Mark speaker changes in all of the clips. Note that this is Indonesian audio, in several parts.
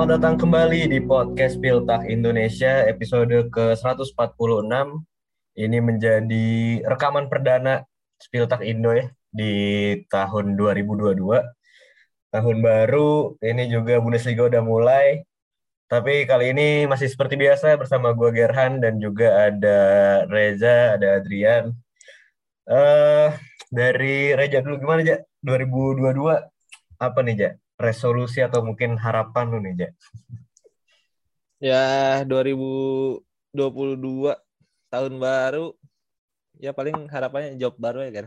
Speaker 1: Selamat datang kembali di podcast Piltak Indonesia episode ke-146. Ini menjadi rekaman perdana Spiltak Indo ya di tahun 2022. Tahun baru, ini juga Bundesliga udah mulai. Tapi kali ini masih seperti biasa bersama gue Gerhan dan juga ada Reza, ada Adrian. Uh, dari Reza dulu gimana aja 2022 apa nih Ja? Resolusi atau mungkin harapan lu nih, Jak?
Speaker 2: Ya, 2022 tahun baru ya paling harapannya job baru ya kan.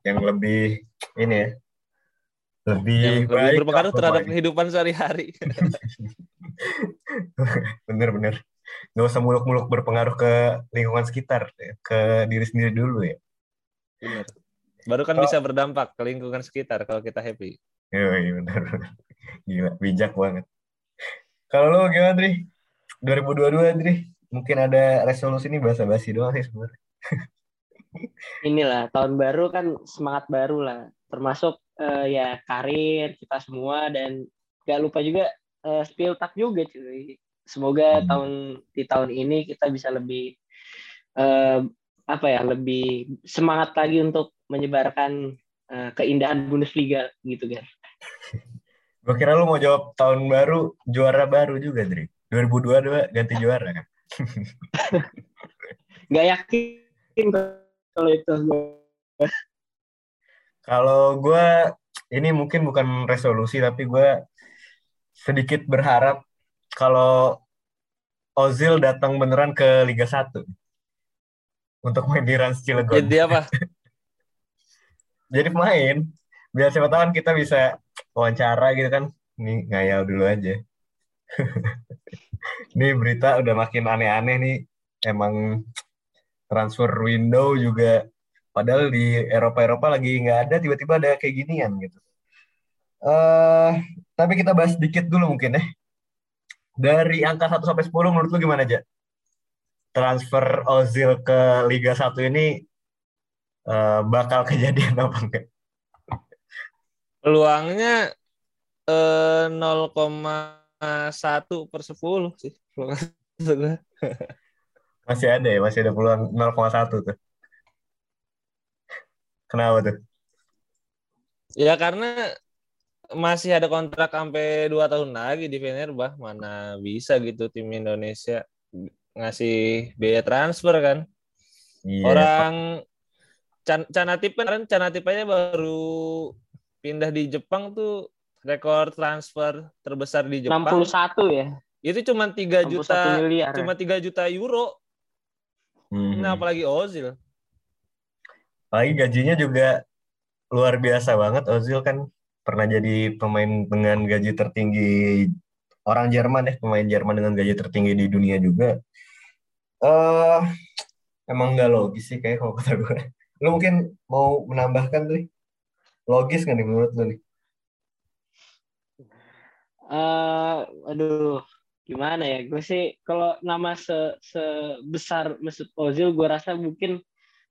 Speaker 1: Yang lebih ini ya. Lebih,
Speaker 2: yang baik lebih berpengaruh terhadap baik. kehidupan sehari-hari.
Speaker 1: Bener-bener. Gak usah muluk-muluk berpengaruh ke lingkungan sekitar, ke diri sendiri dulu ya.
Speaker 2: Bener. Baru kan oh. bisa berdampak ke lingkungan sekitar kalau kita happy.
Speaker 1: Iya, benar. Gila, bijak banget. Kalau lo gimana, Dri? 2022, Dri? Mungkin ada resolusi ini bahasa basi doang sih sebenarnya.
Speaker 3: Inilah, tahun baru kan semangat baru lah. Termasuk uh, ya karir kita semua dan gak lupa juga uh, spill tak juga cuy. Semoga hmm. tahun di tahun ini kita bisa lebih uh, apa ya, lebih semangat lagi untuk menyebarkan uh, keindahan Bundesliga gitu kan.
Speaker 1: Gue kira lu mau jawab tahun baru, juara baru juga, Dri. 2022 ganti juara kan?
Speaker 3: Gak yakin kalau itu.
Speaker 1: Kalau gue, ini mungkin bukan resolusi, tapi gue sedikit berharap kalau Ozil datang beneran ke Liga 1 untuk main di Rans Cilegon.
Speaker 2: Jadi apa?
Speaker 1: Jadi pemain. Biar siapa tahu kan kita bisa wawancara gitu kan. Ini ngayal dulu aja. Ini berita udah makin aneh-aneh nih. Emang transfer window juga padahal di Eropa-Eropa lagi nggak ada tiba-tiba ada kayak ginian gitu. Uh, tapi kita bahas sedikit dulu mungkin ya. Dari angka 1 sampai 10 menurut lu gimana aja transfer Ozil ke Liga 1 ini uh, bakal kejadian apa enggak
Speaker 2: Peluangnya eh, 0,1 per 10 sih.
Speaker 1: masih ada ya, masih ada peluang 0,1 tuh. Kenapa tuh?
Speaker 2: Ya karena masih ada kontrak sampai dua tahun lagi di Fenerbah mana bisa gitu tim Indonesia ngasih biaya transfer kan iya, orang Can Canatip kan Canatip aja baru pindah di Jepang tuh rekor transfer terbesar di Jepang.
Speaker 3: 61 ya?
Speaker 2: Itu cuma 3 juta miliar. cuma 3 juta euro. Hmm. nah apalagi Ozil.
Speaker 1: Lagi gajinya juga luar biasa banget. Ozil kan pernah jadi pemain dengan gaji tertinggi orang Jerman ya pemain Jerman dengan gaji tertinggi di dunia juga. Uh, emang nggak logis sih kayak kalau kata gue. Lu mungkin mau menambahkan tuh Logis nggak nih menurut lu nih?
Speaker 3: Uh, aduh, gimana ya? Gue sih kalau nama se sebesar Mesut Ozil, gue rasa mungkin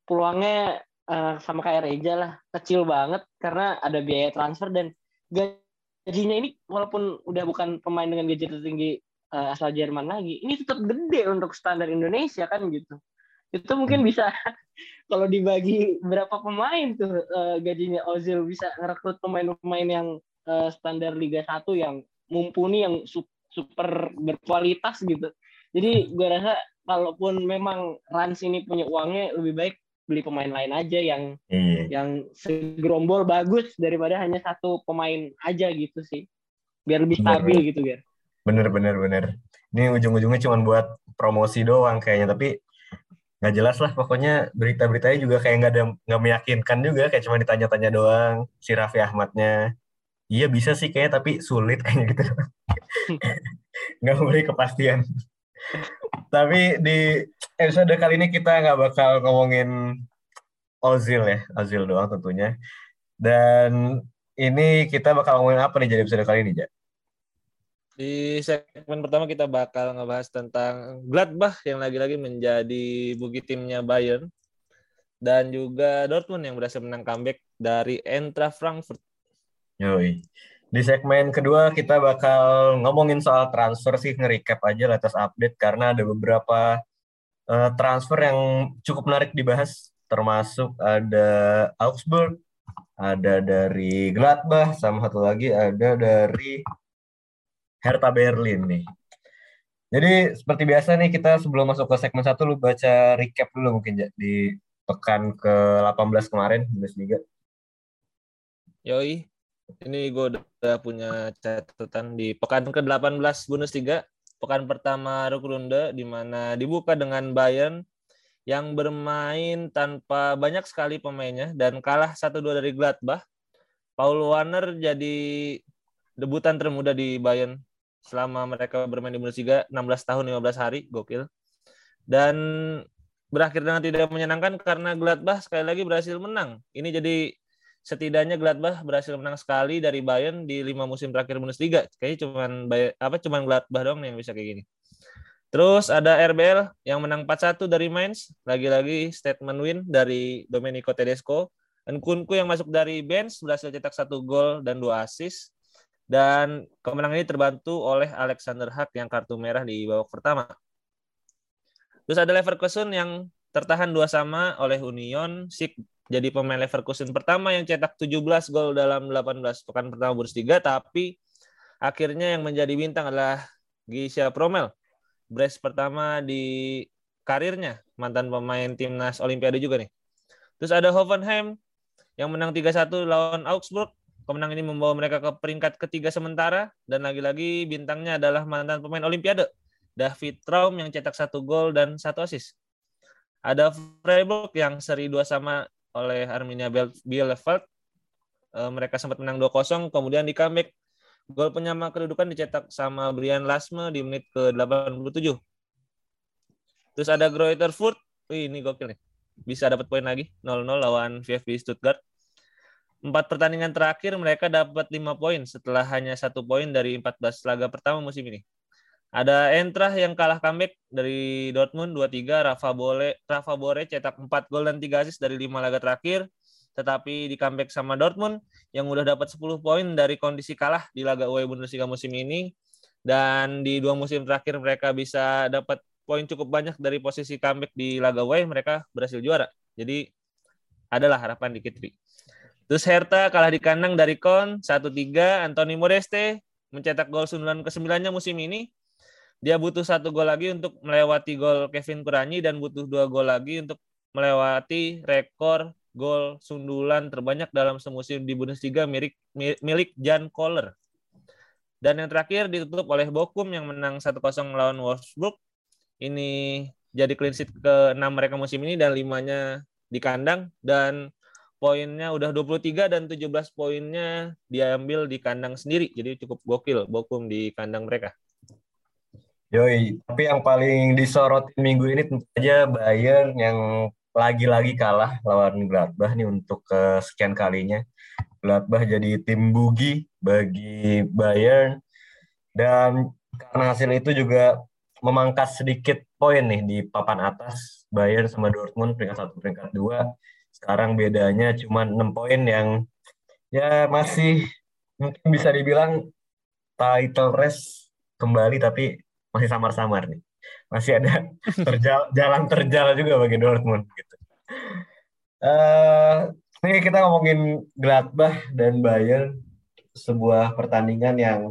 Speaker 3: peluangnya uh, sama kayak Reja lah, kecil banget karena ada biaya transfer dan gajinya ini walaupun udah bukan pemain dengan gaji tertinggi uh, asal Jerman lagi, ini tetap gede untuk standar Indonesia kan gitu itu mungkin bisa kalau dibagi berapa pemain tuh uh, gajinya Ozil bisa ngerekrut pemain-pemain yang uh, standar Liga 1 yang mumpuni yang super berkualitas gitu. Jadi gue rasa kalaupun memang Rans ini punya uangnya lebih baik beli pemain lain aja yang hmm. yang segerombol bagus daripada hanya satu pemain aja gitu sih. Biar lebih stabil bener. gitu biar.
Speaker 1: Bener bener bener. Ini ujung-ujungnya cuma buat promosi doang kayaknya tapi nggak jelas lah pokoknya berita-beritanya juga kayak nggak ada nggak meyakinkan juga kayak cuma ditanya-tanya doang si Raffi Ahmadnya. Iya bisa sih kayak tapi sulit kayaknya gitu. Nggak memberi kepastian. Tapi di episode kali ini kita nggak bakal ngomongin Ozil ya Ozil doang tentunya. Dan ini kita bakal ngomongin apa nih jadi episode kali ini Jak?
Speaker 2: Di segmen pertama kita bakal ngebahas tentang Gladbach yang lagi-lagi menjadi bukit timnya Bayern dan juga Dortmund yang berhasil menang comeback dari Eintracht Frankfurt.
Speaker 1: Yoi. Di segmen kedua kita bakal ngomongin soal transfer sih, nge-recap aja latest update karena ada beberapa uh, transfer yang cukup menarik dibahas, termasuk ada Augsburg, ada dari Gladbach, sama satu lagi ada dari Hertha Berlin nih. Jadi seperti biasa nih kita sebelum masuk ke segmen satu lu baca recap dulu mungkin ya di pekan ke-18 kemarin Bundesliga.
Speaker 2: Yoi, ini gue udah punya catatan di pekan ke-18 Bundesliga. Pekan pertama Rückrunde di mana dibuka dengan Bayern yang bermain tanpa banyak sekali pemainnya dan kalah 1-2 dari Gladbach. Paul Warner jadi debutan termuda di Bayern selama mereka bermain di Bundesliga 16 tahun 15 hari, gokil. Dan berakhir dengan tidak menyenangkan karena Gladbach sekali lagi berhasil menang. Ini jadi setidaknya Gladbach berhasil menang sekali dari Bayern di lima musim terakhir Bundesliga. Kayaknya cuman apa cuman Gladbach dong yang bisa kayak gini. Terus ada RBL yang menang 4-1 dari Mainz, lagi-lagi statement win dari Domenico Tedesco. Dan Kunku yang masuk dari bench berhasil cetak satu gol dan dua assist. Dan kemenangan ini terbantu oleh Alexander Hack yang kartu merah di babak pertama. Terus ada Leverkusen yang tertahan dua sama oleh Union. Sik jadi pemain Leverkusen pertama yang cetak 17 gol dalam 18 pekan pertama Bundesliga tapi akhirnya yang menjadi bintang adalah Gisha Promel. Brace pertama di karirnya, mantan pemain timnas Olimpiade juga nih. Terus ada Hoffenheim yang menang 3-1 lawan Augsburg. Kemenangan ini membawa mereka ke peringkat ketiga sementara dan lagi-lagi bintangnya adalah mantan pemain Olimpiade David Traum yang cetak satu gol dan satu assist. Ada Freiburg yang seri dua sama oleh Arminia Bielefeld. Uh, mereka sempat menang 2-0, kemudian di comeback gol penyama kedudukan dicetak sama Brian Lasme di menit ke-87. Terus ada Greuther Furt. Wih, ini gokil nih. Bisa dapat poin lagi 0-0 lawan VfB Stuttgart. Empat pertandingan terakhir mereka dapat 5 poin setelah hanya satu poin dari 14 laga pertama musim ini. Ada Entrah yang kalah comeback dari Dortmund 2-3, Rafa Bole Rafa Bore cetak 4 gol dan 3 assist dari 5 laga terakhir, tetapi di comeback sama Dortmund yang udah dapat 10 poin dari kondisi kalah di laga UE Bundesliga musim ini dan di dua musim terakhir mereka bisa dapat poin cukup banyak dari posisi comeback di laga UE mereka berhasil juara. Jadi adalah harapan di Kitri. Terus Hertha kalah di kandang dari Kon 1-3, Anthony Modeste mencetak gol sundulan ke-9-nya musim ini dia butuh satu gol lagi untuk melewati gol Kevin Kuranyi dan butuh dua gol lagi untuk melewati rekor gol sundulan terbanyak dalam semusim di Bundesliga milik milik Jan Koller. Dan yang terakhir ditutup oleh Bokum yang menang 1-0 lawan Wolfsburg. Ini jadi clean sheet ke-6 mereka musim ini dan limanya di kandang dan poinnya udah 23 dan 17 poinnya diambil di kandang sendiri. Jadi cukup gokil Bokum di kandang mereka.
Speaker 1: Yoi, tapi yang paling disorot minggu ini tentu saja Bayern yang lagi-lagi kalah lawan Gladbach nih untuk kesekian kalinya. Gladbach jadi tim bugi bagi Bayern dan karena hasil itu juga memangkas sedikit poin nih di papan atas Bayern sama Dortmund peringkat satu peringkat dua sekarang bedanya cuma enam poin yang ya masih mungkin bisa dibilang title race kembali tapi masih samar-samar nih. Masih ada terjal, jalan terjal juga bagi Dortmund gitu. Uh, ini kita ngomongin Gladbach dan Bayern sebuah pertandingan yang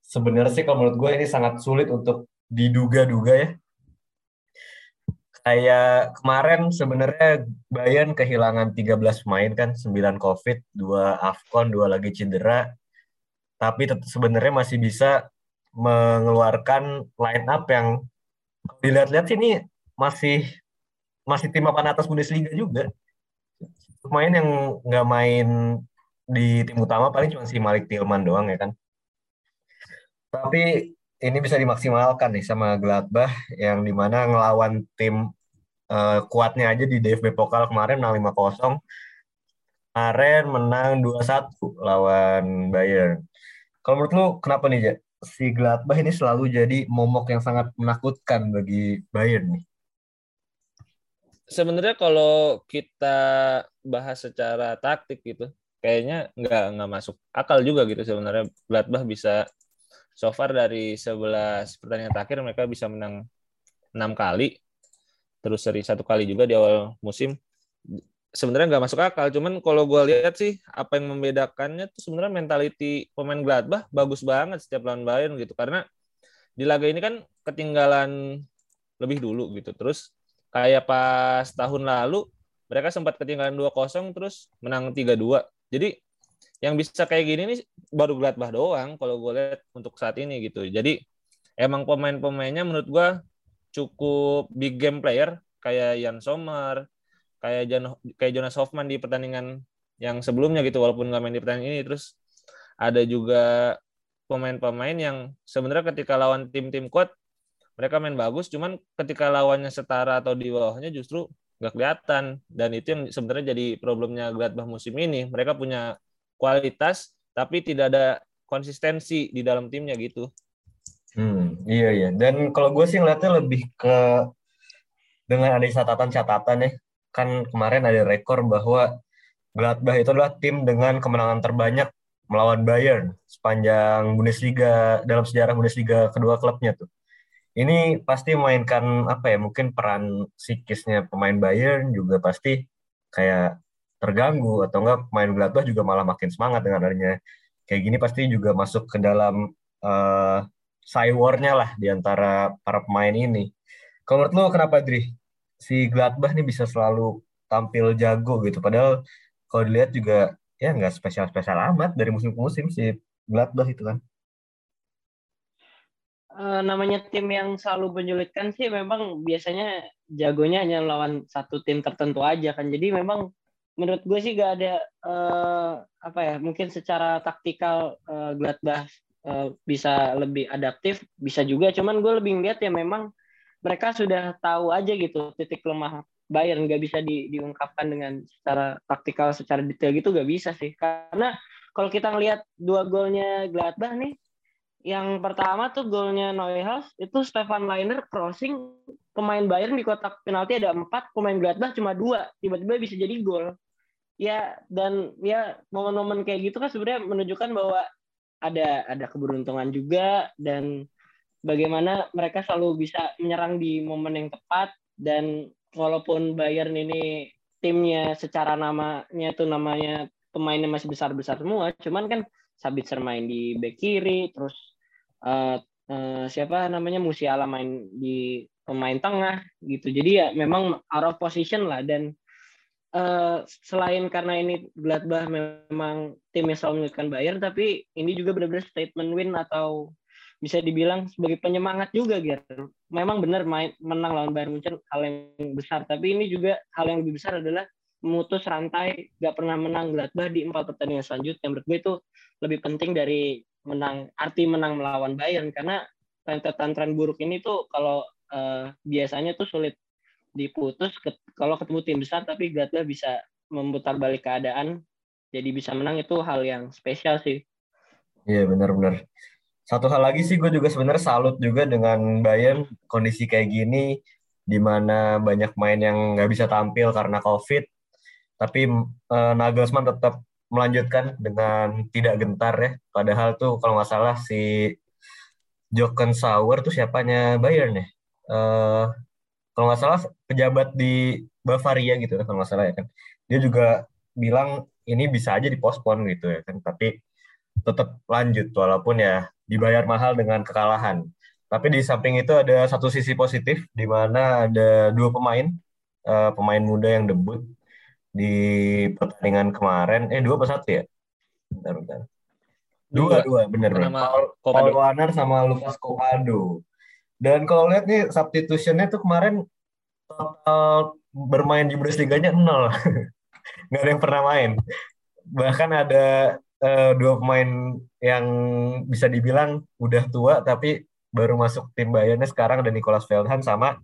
Speaker 1: sebenarnya sih kalau menurut gue ini sangat sulit untuk diduga-duga ya. Kayak kemarin sebenarnya Bayern kehilangan 13 pemain kan, 9 Covid, 2 Afcon, 2 lagi cedera. Tapi sebenarnya masih bisa mengeluarkan line up yang dilihat-lihat sini masih masih tim papan atas Bundesliga juga. Pemain yang nggak main di tim utama paling cuma si Malik Tillman doang ya kan. Tapi ini bisa dimaksimalkan nih sama Gladbach yang di mana ngelawan tim uh, kuatnya aja di DFB Pokal kemarin menang 5-0. Kemarin menang 2-1 lawan Bayern. Kalau menurut lu kenapa nih, Ja? si Gladbach ini selalu jadi momok yang sangat menakutkan bagi Bayern nih.
Speaker 2: Sebenarnya kalau kita bahas secara taktik gitu, kayaknya nggak nggak masuk akal juga gitu sebenarnya Gladbach bisa so far dari 11 pertandingan terakhir mereka bisa menang enam kali. Terus seri satu kali juga di awal musim. Sebenarnya nggak masuk akal cuman kalau gue lihat sih apa yang membedakannya tuh sebenarnya mentality pemain Gladbach bagus banget setiap lawan Bayern gitu. Karena di laga ini kan ketinggalan lebih dulu gitu. Terus kayak pas tahun lalu mereka sempat ketinggalan 2-0 terus menang 3-2 jadi yang bisa kayak gini nih baru Gladbach doang kalau gue lihat untuk saat ini gitu. Jadi emang pemain-pemainnya menurut gue cukup big game player kayak Jan Sommer, kayak Jan, kayak Jonas Hoffman di pertandingan yang sebelumnya gitu walaupun nggak main di pertandingan ini. Terus ada juga pemain-pemain yang sebenarnya ketika lawan tim-tim kuat mereka main bagus cuman ketika lawannya setara atau di bawahnya justru nggak kelihatan. Dan itu yang sebenarnya jadi problemnya Gladbach musim ini. Mereka punya kualitas tapi tidak ada konsistensi di dalam timnya gitu.
Speaker 1: Hmm, iya iya. Dan kalau gue sih ngeliatnya lebih ke dengan ada catatan-catatan ya. Kan kemarin ada rekor bahwa Gladbach itu adalah tim dengan kemenangan terbanyak melawan Bayern sepanjang Bundesliga dalam sejarah Bundesliga kedua klubnya tuh ini pasti memainkan apa ya mungkin peran psikisnya pemain Bayern juga pasti kayak terganggu atau enggak pemain Gladbach juga malah makin semangat dengan adanya kayak gini pasti juga masuk ke dalam uh, war-nya lah di antara para pemain ini. Kalau menurut lo kenapa Dri si Gladbach nih bisa selalu tampil jago gitu padahal kalau dilihat juga ya nggak spesial-spesial amat dari musim ke musim si Gladbach itu kan
Speaker 3: uh, namanya tim yang selalu menyulitkan sih memang biasanya jagonya hanya lawan satu tim tertentu aja kan. Jadi memang menurut gue sih gak ada uh, apa ya mungkin secara taktikal uh, Gladbach uh, bisa lebih adaptif bisa juga. Cuman gue lebih ngeliat ya memang mereka sudah tahu aja gitu titik lemah Bayern. Nggak bisa di, diungkapkan dengan secara taktikal secara detail gitu gak bisa sih. Karena kalau kita ngelihat dua golnya Gladbach nih yang pertama tuh golnya Neuhaus itu Stefan Leiner crossing pemain Bayern di kotak penalti ada empat pemain Gladbach cuma dua. Tiba-tiba bisa jadi gol ya dan ya momen-momen kayak gitu kan sebenarnya menunjukkan bahwa ada ada keberuntungan juga dan bagaimana mereka selalu bisa menyerang di momen yang tepat dan walaupun Bayern ini timnya secara namanya tuh namanya pemainnya masih besar-besar semua cuman kan Sabitzer main di bek kiri terus uh, uh, siapa namanya Musiala main di pemain tengah gitu. Jadi ya memang out of position lah dan uh, selain karena ini Gladbach memang tim yang selalu menyulitkan Bayern tapi ini juga benar-benar statement win atau bisa dibilang sebagai penyemangat juga gitu. Memang benar main menang lawan Bayern Munchen hal yang besar tapi ini juga hal yang lebih besar adalah memutus rantai gak pernah menang Gladbach di empat pertandingan selanjutnya menurut gue itu lebih penting dari menang arti menang melawan Bayern karena rentetan tren buruk ini tuh kalau uh, biasanya tuh sulit diputus ke, kalau ketemu tim besar tapi Gladbach bisa memutar balik keadaan jadi bisa menang itu hal yang spesial sih.
Speaker 1: Iya benar-benar. Satu hal lagi sih gue juga sebenarnya salut juga dengan Bayern kondisi kayak gini di mana banyak main yang nggak bisa tampil karena COVID tapi uh, Nagelsmann tetap melanjutkan dengan tidak gentar ya. Padahal tuh kalau nggak salah si Jochen Sauer tuh siapanya Bayern ya. Uh, kalau nggak salah pejabat di Bavaria gitu ya kalau nggak salah ya kan. Dia juga bilang ini bisa aja dipospon gitu ya kan. Tapi tetap lanjut walaupun ya dibayar mahal dengan kekalahan. Tapi di samping itu ada satu sisi positif di mana ada dua pemain uh, pemain muda yang debut di pertandingan kemarin. Eh dua pas satu ya? Bentar bentar. Dua. Dua, bener bener. Paul, Paul Warner sama Lucas Copado dan kalau lihat nih substitutionnya tuh kemarin total bermain di Bundesliga-nya nol. Nggak ada yang pernah main. Bahkan ada uh, dua pemain yang bisa dibilang udah tua tapi baru masuk tim Bayernnya sekarang ada Nicolas Feldhan sama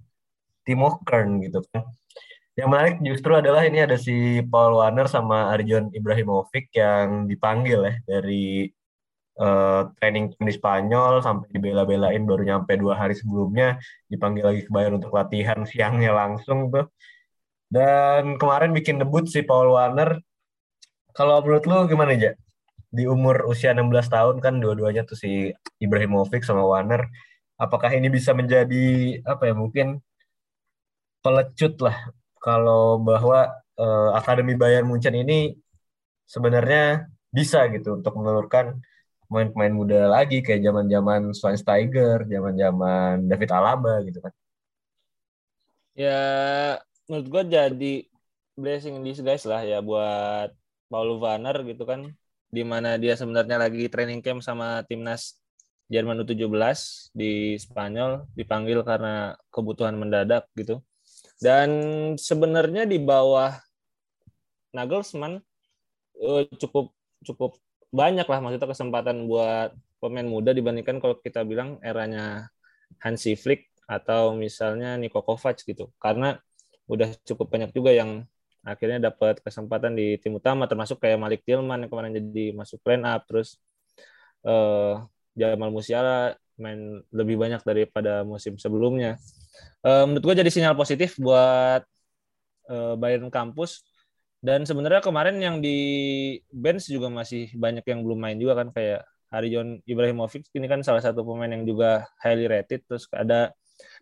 Speaker 1: Timo Kern gitu kan. Yang menarik justru adalah ini ada si Paul Warner sama Arjon Ibrahimovic yang dipanggil ya dari uh, training di Spanyol sampai dibela-belain baru nyampe dua hari sebelumnya dipanggil lagi ke Bayern untuk latihan siangnya langsung tuh. Dan kemarin bikin debut si Paul Warner Kalau menurut lu gimana aja? Di umur usia 16 tahun kan dua-duanya tuh si Ibrahimovic sama Warner. Apakah ini bisa menjadi apa ya mungkin pelecut lah kalau bahwa uh, Akademi Bayern Munchen ini sebenarnya bisa gitu untuk menelurkan pemain-pemain muda lagi kayak zaman-zaman Schweinsteiger, zaman-zaman David Alaba gitu kan.
Speaker 2: Ya menurut gue jadi blessing in disguise lah ya buat Paul Warner gitu kan di mana dia sebenarnya lagi training camp sama timnas Jerman U17 di Spanyol dipanggil karena kebutuhan mendadak gitu. Dan sebenarnya di bawah Nagelsmann uh, cukup cukup banyak lah maksudnya kesempatan buat pemain muda dibandingkan kalau kita bilang eranya Hansi Flick atau misalnya Niko Kovac gitu. Karena udah cukup banyak juga yang akhirnya dapat kesempatan di tim utama termasuk kayak Malik Tillman yang kemarin jadi masuk line up terus uh, Jamal Musiala main lebih banyak daripada musim sebelumnya. Uh, menurut gue jadi sinyal positif buat uh, Bayern kampus dan sebenarnya kemarin yang di bench juga masih banyak yang belum main juga kan kayak Harijon Ibrahimovic ini kan salah satu pemain yang juga highly rated terus ada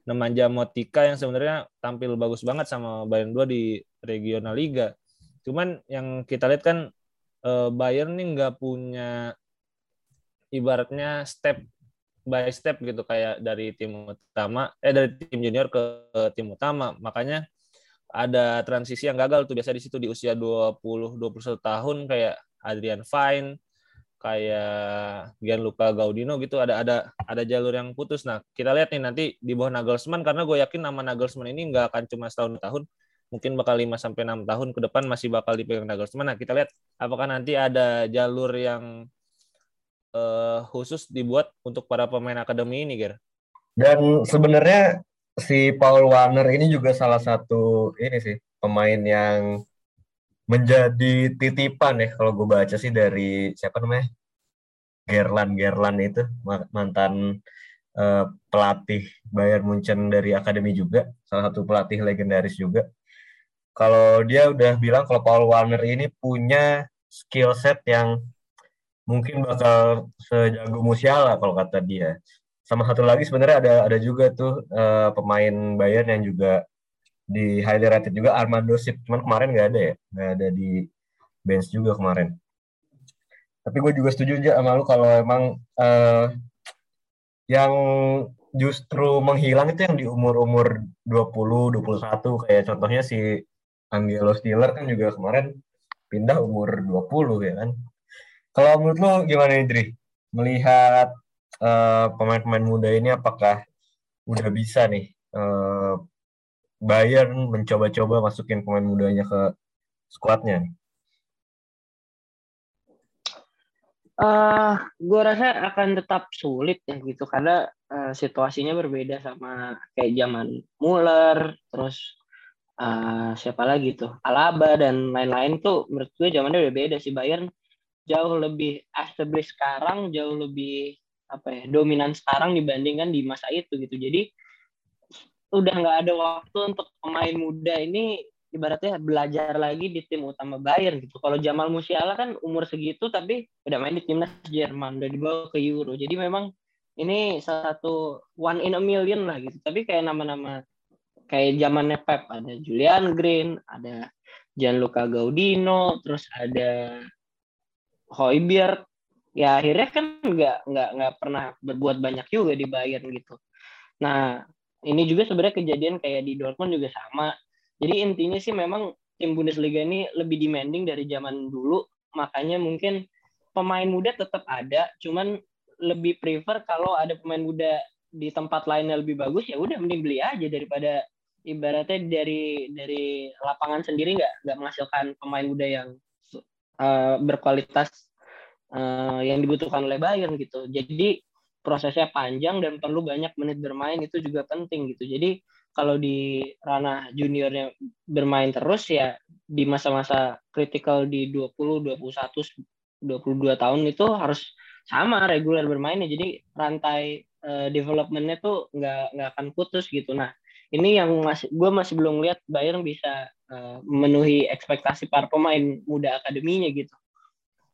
Speaker 2: Nemanja Motika yang sebenarnya tampil bagus banget sama Bayern 2 di regional liga. Cuman yang kita lihat kan eh, Bayern nih nggak punya ibaratnya step by step gitu kayak dari tim utama eh dari tim junior ke tim utama. Makanya ada transisi yang gagal tuh biasa di situ di usia 20 21 tahun kayak Adrian Fine kayak Gianluca Gaudino gitu ada ada ada jalur yang putus. Nah kita lihat nih nanti di bawah Nagelsmann karena gue yakin nama Nagelsmann ini nggak akan cuma setahun tahun, mungkin bakal 5 sampai enam tahun ke depan masih bakal dipegang Nagelsmann. Nah kita lihat apakah nanti ada jalur yang uh, khusus dibuat untuk para pemain akademi ini, Ger.
Speaker 1: Dan sebenarnya si Paul Warner ini juga salah satu ini sih pemain yang menjadi titipan ya kalau gue baca sih dari siapa namanya? Gerlan Gerlan itu mantan uh, pelatih Bayern Munchen dari akademi juga salah satu pelatih legendaris juga. Kalau dia udah bilang kalau Paul Warner ini punya skill set yang mungkin bakal sejago Musiala kalau kata dia sama satu lagi sebenarnya ada ada juga tuh uh, pemain Bayern yang juga di highly rated juga Armando Sip cuman kemarin nggak ada ya nggak ada di bench juga kemarin tapi gue juga setuju aja sama lu kalau emang uh, yang justru menghilang itu yang di umur-umur 20, 21 kayak contohnya si Angelo Stiller kan juga kemarin pindah umur 20 ya kan. Kalau menurut lu gimana Idri? Melihat uh, pemain-pemain muda ini apakah udah bisa nih uh, Bayern mencoba-coba masukin pemain mudanya ke skuadnya?
Speaker 3: Uh, eh, gue rasa akan tetap sulit ya gitu karena uh, situasinya berbeda sama kayak zaman Muller terus uh, siapa lagi tuh Alaba dan lain-lain tuh menurut gue zamannya udah beda sih Bayern jauh lebih established sekarang jauh lebih apa ya dominan sekarang dibandingkan di masa itu gitu jadi udah nggak ada waktu untuk pemain muda ini ibaratnya belajar lagi di tim utama Bayern gitu. Kalau Jamal Musiala kan umur segitu tapi udah main di timnas Jerman, udah dibawa ke Euro. Jadi memang ini salah satu one in a million lah gitu. Tapi kayak nama-nama kayak zamannya Pep ada Julian Green, ada Gianluca Gaudino, terus ada Hoiberg. Ya akhirnya kan nggak nggak nggak pernah berbuat banyak juga di Bayern gitu. Nah ini juga sebenarnya kejadian kayak di Dortmund juga sama. Jadi intinya sih memang tim Bundesliga ini lebih demanding dari zaman dulu, makanya mungkin pemain muda tetap ada, cuman lebih prefer kalau ada pemain muda di tempat lainnya lebih bagus ya udah mending beli aja daripada ibaratnya dari dari lapangan sendiri nggak nggak menghasilkan pemain muda yang uh, berkualitas uh, yang dibutuhkan oleh Bayern gitu. Jadi prosesnya panjang dan perlu banyak menit bermain itu juga penting gitu. Jadi kalau di ranah juniornya bermain terus ya di masa-masa kritikal di 20, 21, 22 tahun itu harus sama reguler bermainnya. Jadi rantai uh, developmentnya tuh nggak nggak akan putus gitu. Nah ini yang masih gue masih belum lihat Bayern bisa uh, memenuhi ekspektasi para pemain muda akademinya gitu.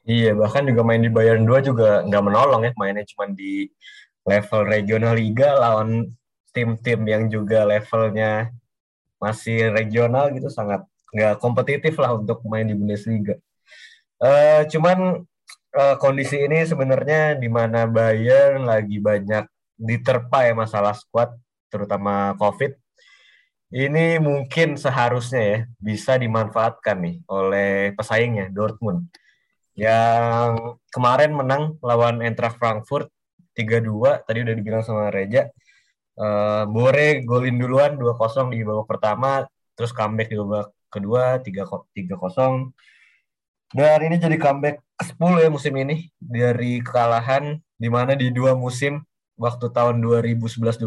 Speaker 1: Iya, bahkan juga main di Bayern 2 juga nggak menolong ya, mainnya cuma di level regional liga lawan tim-tim yang juga levelnya masih regional gitu sangat nggak kompetitif lah untuk main di Bundesliga. Uh, cuman uh, kondisi ini sebenarnya di mana Bayern lagi banyak diterpa ya masalah squad, terutama COVID. Ini mungkin seharusnya ya bisa dimanfaatkan nih oleh pesaingnya Dortmund yang kemarin menang lawan Eintracht Frankfurt 3-2 tadi udah dibilang sama Reja uh, Bore golin duluan 2-0 di babak pertama terus comeback di babak kedua 3-0 dan ini jadi comeback ke-10 ya musim ini dari kekalahan di mana di dua musim waktu tahun 2011-2012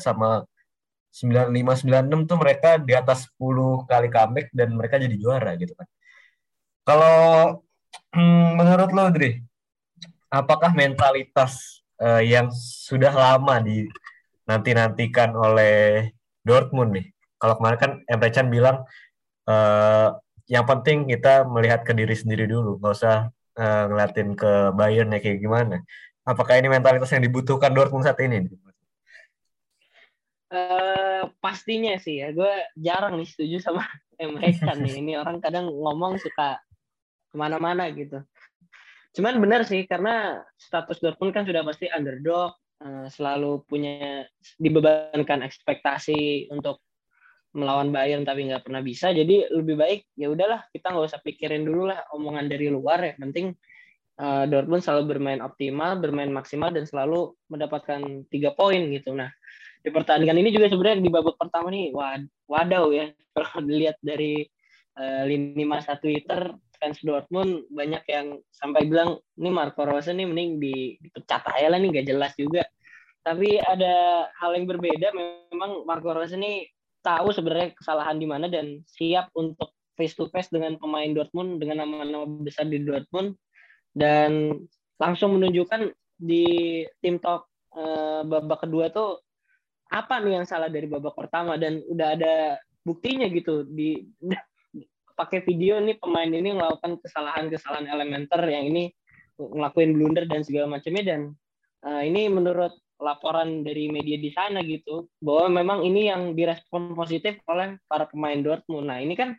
Speaker 1: sama 95-96 tuh mereka di atas 10 kali comeback dan mereka jadi juara gitu kan. Kalau Hmm, menurut lo, Dri, apakah mentalitas uh, yang sudah lama di nanti-nantikan oleh Dortmund nih? Kalau kemarin kan Emre Can bilang uh, yang penting kita melihat ke diri sendiri dulu, nggak usah uh, ngeliatin ke Bayern ya kayak gimana. Apakah ini mentalitas yang dibutuhkan Dortmund saat ini?
Speaker 3: Uh, pastinya sih ya, gue jarang nih setuju sama Emre Can nih. Ini orang kadang ngomong suka ke mana-mana gitu. Cuman benar sih karena status Dortmund kan sudah pasti underdog, uh, selalu punya dibebankan ekspektasi untuk melawan Bayern tapi nggak pernah bisa. Jadi lebih baik ya udahlah kita nggak usah pikirin dulu lah omongan dari luar ya. Penting uh, Dortmund selalu bermain optimal, bermain maksimal dan selalu mendapatkan tiga poin gitu. Nah di pertandingan ini juga sebenarnya di babak pertama nih wad wadaw ya kalau dilihat dari uh, lini masa Twitter fans Dortmund banyak yang sampai bilang ini Marco Rose nih mending di, dipecat aja lah nih gak jelas juga. Tapi ada hal yang berbeda memang Marco Rose ini tahu sebenarnya kesalahan di mana dan siap untuk face to face dengan pemain Dortmund dengan nama-nama besar di Dortmund dan langsung menunjukkan di tim talk uh, babak kedua tuh apa nih yang salah dari babak pertama dan udah ada buktinya gitu di pakai video nih pemain ini melakukan kesalahan-kesalahan elementer yang ini ngelakuin blunder dan segala macamnya dan uh, ini menurut laporan dari media di sana gitu bahwa memang ini yang direspon positif oleh para pemain Dortmund. Nah ini kan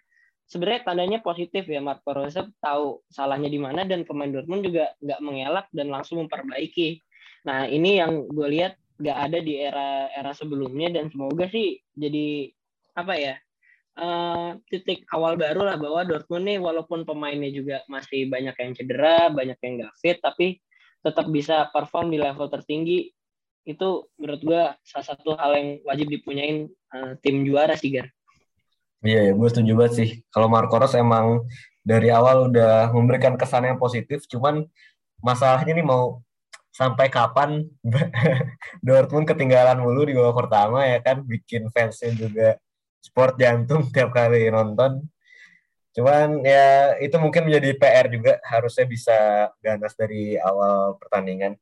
Speaker 3: sebenarnya tandanya positif ya Marco Rose tahu salahnya di mana dan pemain Dortmund juga nggak mengelak dan langsung memperbaiki. Nah ini yang gue lihat nggak ada di era era sebelumnya dan semoga sih jadi apa ya uh, titik awal baru lah bahwa Dortmund nih walaupun pemainnya juga masih banyak yang cedera, banyak yang nggak fit, tapi tetap bisa perform di level tertinggi. Itu menurut gua salah satu hal yang wajib dipunyain uh, tim juara sih, Gar.
Speaker 1: Iya, ya, gue setuju banget sih. Kalau Marco Ros emang dari awal udah memberikan kesan yang positif, cuman masalahnya nih mau sampai kapan Dortmund ketinggalan mulu di babak pertama ya kan, bikin fansnya juga sport jantung tiap kali nonton. Cuman ya itu mungkin menjadi PR juga harusnya bisa ganas dari awal pertandingan.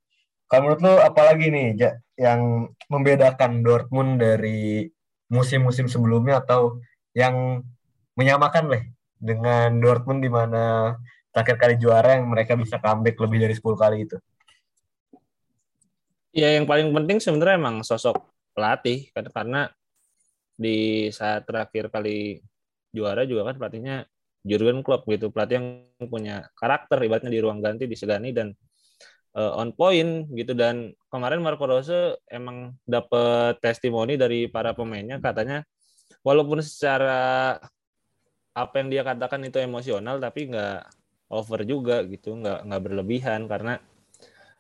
Speaker 1: Kalau menurut lo apalagi nih ja, yang membedakan Dortmund dari musim-musim sebelumnya atau yang menyamakan lah dengan Dortmund di mana terakhir kali juara yang mereka bisa comeback lebih dari 10 kali itu?
Speaker 2: Ya yang paling penting sebenarnya emang sosok pelatih karena di saat terakhir kali juara juga kan pelatihnya Jurgen Klopp gitu. Pelatih yang punya karakter ibaratnya di ruang ganti disegani dan uh, on point gitu. Dan kemarin Marco Rose emang dapat testimoni dari para pemainnya. Katanya walaupun secara apa yang dia katakan itu emosional tapi nggak over juga gitu. Nggak nggak berlebihan karena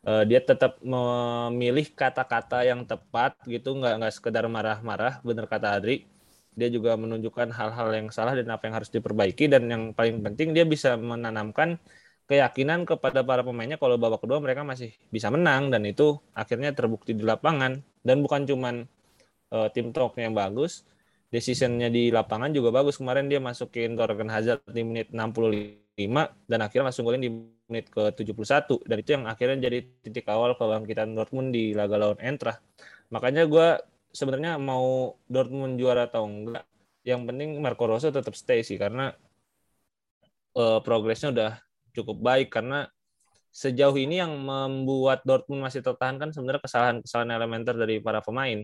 Speaker 2: uh, dia tetap memilih kata-kata yang tepat gitu nggak nggak sekedar marah-marah bener kata Adri dia juga menunjukkan hal-hal yang salah dan apa yang harus diperbaiki dan yang paling penting dia bisa menanamkan keyakinan kepada para pemainnya kalau babak kedua mereka masih bisa menang dan itu akhirnya terbukti di lapangan. Dan bukan cuman uh, tim talk yang bagus decisionnya di lapangan juga bagus. Kemarin dia masukin Torgan Hazard di menit 65 dan akhirnya langsung golin di menit ke 71 dan itu yang akhirnya jadi titik awal kebangkitan Dortmund di laga lawan Eintracht. Makanya gue sebenarnya mau Dortmund juara atau enggak, yang penting Marco Rose tetap stay sih karena uh, progresnya udah cukup baik karena sejauh ini yang membuat Dortmund masih tertahan kan sebenarnya kesalahan-kesalahan elementer dari para pemain.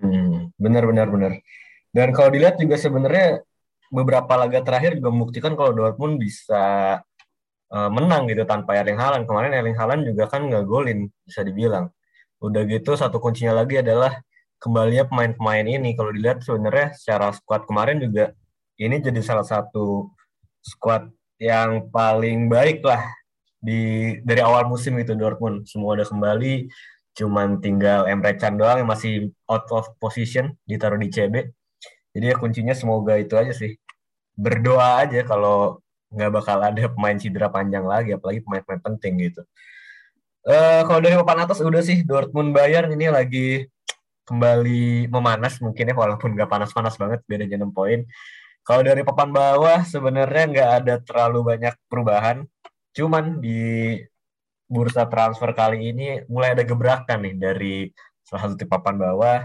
Speaker 1: Hmm, benar benar benar. Dan kalau dilihat juga sebenarnya beberapa laga terakhir juga membuktikan kalau Dortmund bisa uh, menang gitu tanpa Erling Haaland. Kemarin Erling Haaland juga kan nggak golin bisa dibilang. Udah gitu satu kuncinya lagi adalah kembalinya pemain-pemain ini. Kalau dilihat sebenarnya secara squad kemarin juga ini jadi salah satu squad yang paling baik lah di dari awal musim itu Dortmund semua udah kembali cuman tinggal Emre Can doang yang masih out of position ditaruh di CB jadi ya kuncinya semoga itu aja sih berdoa aja kalau nggak bakal ada pemain cedera panjang lagi apalagi pemain-pemain penting gitu. Uh, kalau dari papan atas udah sih Dortmund Bayern ini lagi kembali memanas mungkin ya walaupun nggak panas-panas banget bedanya 6 poin. Kalau dari papan bawah sebenarnya nggak ada terlalu banyak perubahan. Cuman di bursa transfer kali ini mulai ada gebrakan nih dari salah satu papan bawah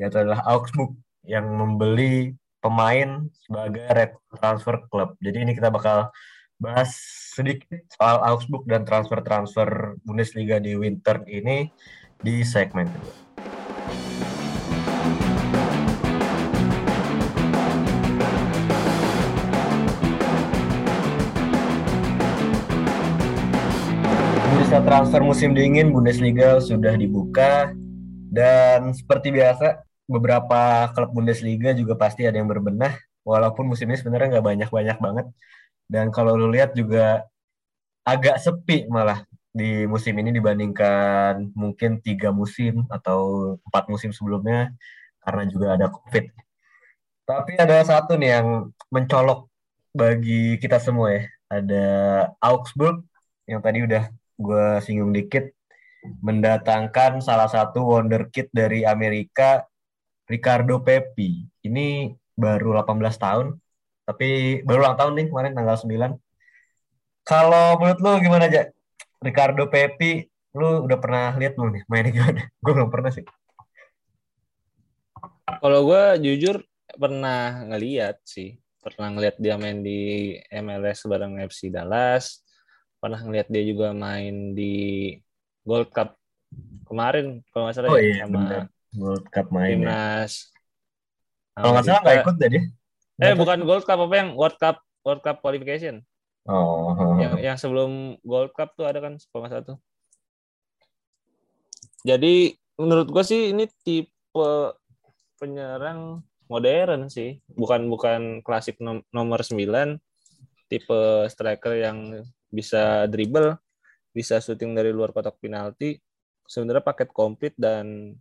Speaker 1: yaitu adalah Augsburg yang membeli pemain sebagai red transfer klub. Jadi ini kita bakal bahas sedikit soal Augsburg dan transfer-transfer Bundesliga di winter ini di segmen kedua. bursa transfer musim dingin Bundesliga sudah dibuka dan seperti biasa beberapa klub Bundesliga juga pasti ada yang berbenah walaupun musim ini sebenarnya nggak banyak-banyak banget dan kalau lu lihat juga agak sepi malah di musim ini dibandingkan mungkin tiga musim atau empat musim sebelumnya karena juga ada COVID. Tapi ada satu nih yang mencolok bagi kita semua ya. Ada Augsburg yang tadi udah gue singgung dikit mendatangkan salah satu wonderkid dari Amerika Ricardo Pepi. Ini baru 18 tahun, tapi baru ulang tahun nih kemarin tanggal 9. Kalau menurut lu gimana aja? Ricardo Pepi, lu udah pernah lihat belum nih mainnya gimana? gue belum pernah sih.
Speaker 2: Kalau gue jujur pernah ngeliat sih, pernah ngeliat dia main di MLS bareng FC Dallas, pernah ngeliat dia juga main di Gold Cup kemarin kalau nggak salah
Speaker 1: oh, ya, iya, sama bener. Gold Cup main ya.
Speaker 2: timnas.
Speaker 1: Ya. kalau nggak salah nggak ikut tadi
Speaker 2: eh bukan Gold Cup apa yang World Cup World Cup qualification?
Speaker 1: Oh,
Speaker 2: yang yang sebelum Gold Cup tuh ada kan salah tuh. Jadi menurut gue sih ini tipe penyerang modern sih. Bukan bukan klasik nomor 9 tipe striker yang bisa dribble, bisa syuting dari luar kotak penalti. Sebenarnya paket komplit dan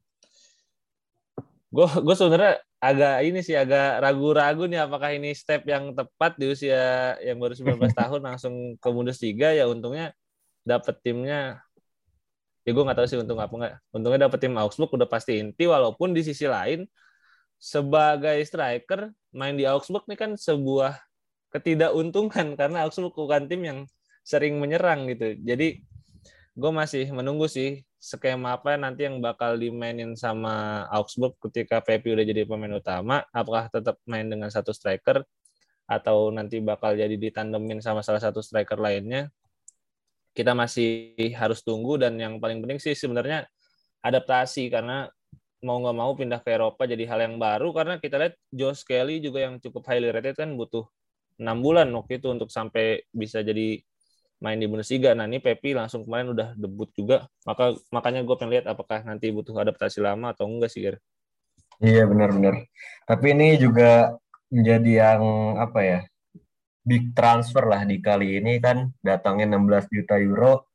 Speaker 2: gue gue sebenarnya agak ini sih agak ragu-ragu nih apakah ini step yang tepat di usia yang baru 19 tahun langsung ke Bundesliga. Ya untungnya dapet timnya. Ya gue nggak tahu sih untung apa nggak. Untungnya dapet tim Augsburg udah pasti inti walaupun di sisi lain sebagai striker main di Augsburg ini kan sebuah ketidakuntungan karena Augsburg bukan tim yang sering menyerang gitu. Jadi gue masih menunggu sih skema apa nanti yang bakal dimainin sama Augsburg ketika Pepe udah jadi pemain utama. Apakah tetap main dengan satu striker atau nanti bakal jadi ditandemin sama salah satu striker lainnya? Kita masih harus tunggu dan yang paling penting sih sebenarnya adaptasi karena mau nggak mau pindah ke Eropa jadi hal yang baru karena kita lihat Josh Kelly juga yang cukup highly rated kan butuh enam bulan waktu itu untuk sampai bisa jadi main di Bundesliga. Nah ini Pepi langsung kemarin udah debut juga. Maka makanya gue pengen lihat apakah nanti butuh adaptasi lama atau enggak sih, Ger.
Speaker 1: Iya benar-benar. Tapi ini juga menjadi yang apa ya big transfer lah di kali ini kan datangnya 16 juta euro.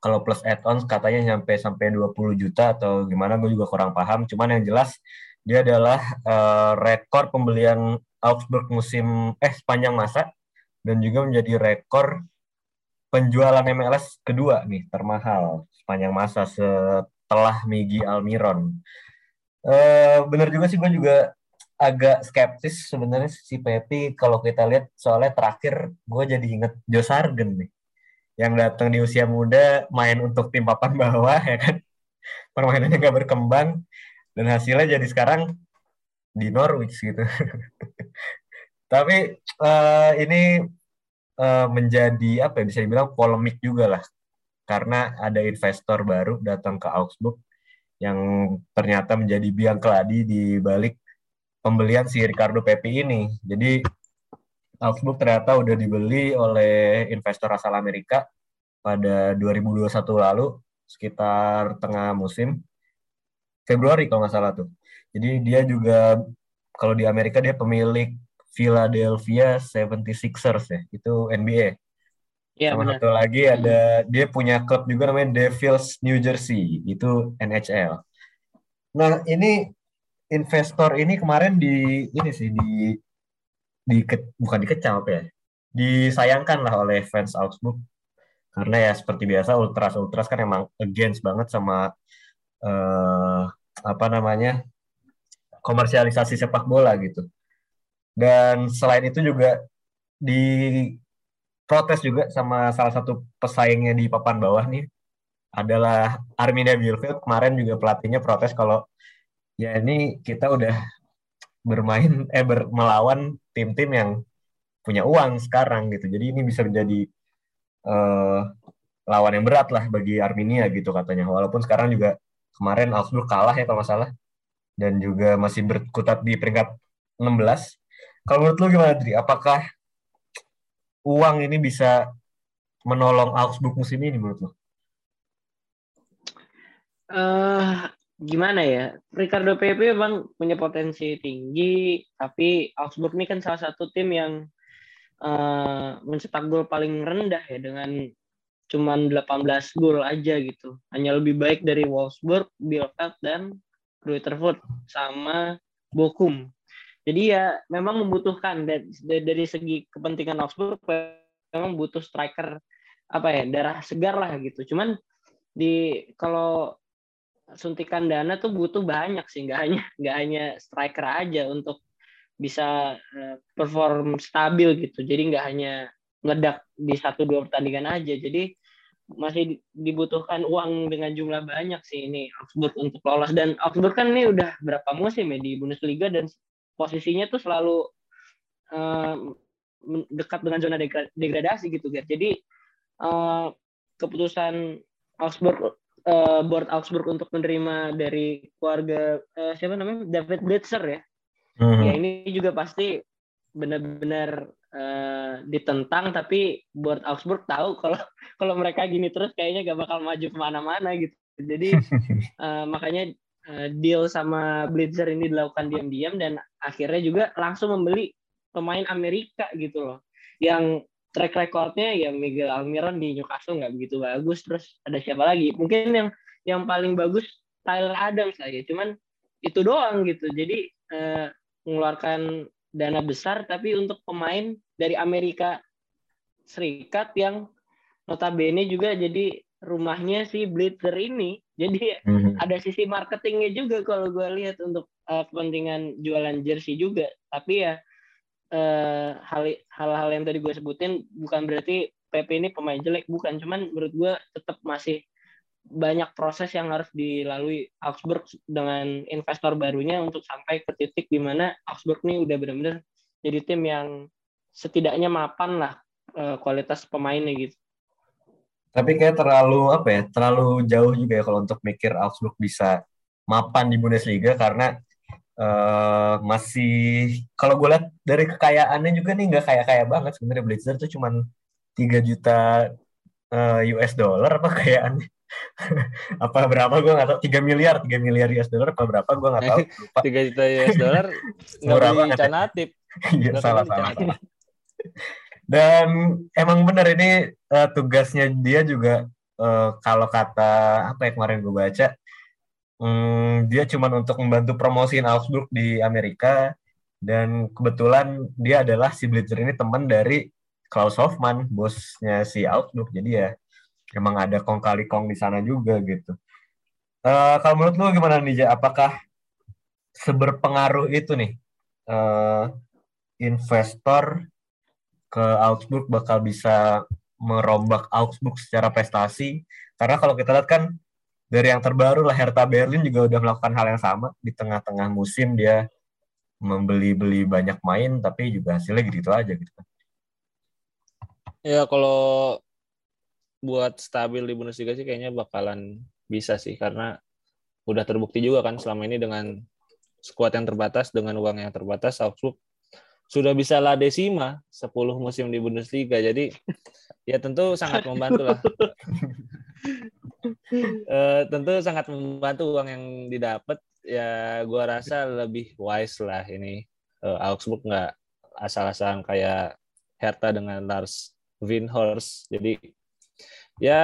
Speaker 1: Kalau plus add-ons katanya nyampe sampai 20 juta atau gimana gue juga kurang paham. Cuman yang jelas dia adalah uh, rekor pembelian Augsburg musim eh sepanjang masa dan juga menjadi rekor penjualan MLS kedua nih termahal sepanjang masa setelah Migi Almiron. Uh, bener juga sih gue juga agak skeptis sebenarnya si Pepi kalau kita lihat soalnya terakhir gue jadi inget Joe Sargen nih yang datang di usia muda main untuk tim papan bawah ya kan permainannya gak berkembang dan hasilnya jadi sekarang di Norwich gitu. Tapi uh, ini uh, menjadi apa ya bisa dibilang polemik juga lah karena ada investor baru datang ke Augsburg yang ternyata menjadi biang keladi di balik pembelian si Ricardo Pepi ini. Jadi Augsburg ternyata udah dibeli oleh investor asal Amerika pada 2021 lalu sekitar tengah musim Februari kalau nggak salah tuh. Jadi dia juga kalau di Amerika dia pemilik Philadelphia 76ers ya, itu NBA. Ya, Sama benar. satu lagi ada dia punya klub juga namanya Devils New Jersey, itu NHL. Nah, ini investor ini kemarin di ini sih di di bukan dikecam apa ya? Disayangkan lah oleh fans Augsburg karena ya seperti biasa ultras ultras kan emang against banget sama uh, apa namanya komersialisasi sepak bola gitu. Dan selain itu juga di protes juga sama salah satu pesaingnya di papan bawah nih. Adalah Arminia Bielefeld. Kemarin juga pelatihnya protes kalau ya ini kita udah bermain eh ber, melawan tim-tim yang punya uang sekarang gitu. Jadi ini bisa menjadi uh, lawan yang berat lah bagi Arminia gitu katanya. Walaupun sekarang juga kemarin Augsburg kalah ya kalau nggak salah. Dan juga masih berkutat di peringkat 16. Kalau menurut lu gimana, Dri? Apakah uang ini bisa menolong Augsburg musim ini menurut lu?
Speaker 3: Uh, gimana ya? Ricardo Pepe memang punya potensi tinggi, tapi Augsburg ini kan salah satu tim yang uh, mencetak gol paling rendah ya dengan cuman 18 gol aja gitu. Hanya lebih baik dari Wolfsburg, Bielefeld dan Rutherford sama Bokum. Jadi ya memang membutuhkan dari, segi kepentingan Augsburg memang butuh striker apa ya darah segar lah gitu. Cuman di kalau suntikan dana tuh butuh banyak sih nggak hanya nggak hanya striker aja untuk bisa uh, perform stabil gitu. Jadi nggak hanya ngedak di satu dua pertandingan aja. Jadi masih dibutuhkan uang dengan jumlah banyak sih ini Augsburg untuk lolos dan Augsburg kan ini udah berapa musim ya di Bundesliga dan posisinya tuh selalu uh, dekat dengan zona degradasi gitu guys. Jadi uh, keputusan Augsburg uh, board Augsburg untuk menerima dari keluarga uh, siapa namanya David Blitzer ya. Mm-hmm. Ya ini juga pasti benar-benar uh, ditentang tapi buat Augsburg tahu kalau kalau mereka gini terus kayaknya gak bakal maju ke mana-mana gitu jadi uh, makanya deal sama Blitzer ini dilakukan diam-diam dan akhirnya juga langsung membeli pemain Amerika gitu loh. Yang track recordnya ya Miguel Almiron di Newcastle nggak begitu bagus. Terus ada siapa lagi? Mungkin yang yang paling bagus Tyler Adams aja cuman itu doang gitu. Jadi uh, mengeluarkan dana besar tapi untuk pemain dari Amerika Serikat yang notabene juga jadi rumahnya si Blitzer ini. Jadi mm-hmm. ada sisi marketingnya juga kalau gue lihat untuk uh, kepentingan jualan jersey juga. Tapi ya uh, hal hal-hal yang tadi gue sebutin bukan berarti PP ini pemain jelek, bukan. Cuman menurut gue tetap masih banyak proses yang harus dilalui Augsburg dengan investor barunya untuk sampai ke titik di mana Augsburg ini udah benar-benar jadi tim yang setidaknya mapan lah uh, kualitas pemainnya gitu.
Speaker 1: Tapi kayak terlalu apa ya? Terlalu jauh juga ya kalau untuk mikir Augsburg bisa mapan di Bundesliga karena uh, masih kalau gue lihat dari kekayaannya juga nih nggak kaya kaya banget. Sebenarnya Blitzer tuh cuman 3 juta uh, US dollar apa kekayaannya? Apa berapa? Gue nggak tahu. Tiga miliar tiga miliar US dollar apa berapa? Gue nggak tahu.
Speaker 2: Tiga juta US dollar nggak beli canatif
Speaker 1: iya salah salah, salah. Dan emang benar ini uh, tugasnya dia juga uh, kalau kata apa ya kemarin gue baca um, dia cuma untuk membantu promosiin Augsburg di Amerika dan kebetulan dia adalah si Blitzer ini teman dari Klaus Hoffmann bosnya si Augsburg jadi ya emang ada kong kali kong di sana juga gitu. Uh, kalau menurut lu gimana nih, Apakah seberpengaruh itu nih uh, investor ke Augsburg bakal bisa merombak Augsburg secara prestasi? Karena kalau kita lihat kan dari yang terbaru lah Hertha Berlin juga udah melakukan hal yang sama di tengah-tengah musim dia membeli-beli banyak main tapi juga hasilnya gitu aja gitu kan.
Speaker 2: Ya kalau buat stabil di Bundesliga sih kayaknya bakalan bisa sih karena udah terbukti juga kan selama ini dengan skuad yang terbatas dengan uang yang terbatas Augsburg sudah bisa la desima 10 musim di Bundesliga. Jadi ya tentu sangat membantu lah. uh, tentu sangat membantu uang yang didapat ya gua rasa lebih wise lah ini. Uh, Augsburg nggak asal-asalan kayak Hertha dengan Lars Winhorst jadi ya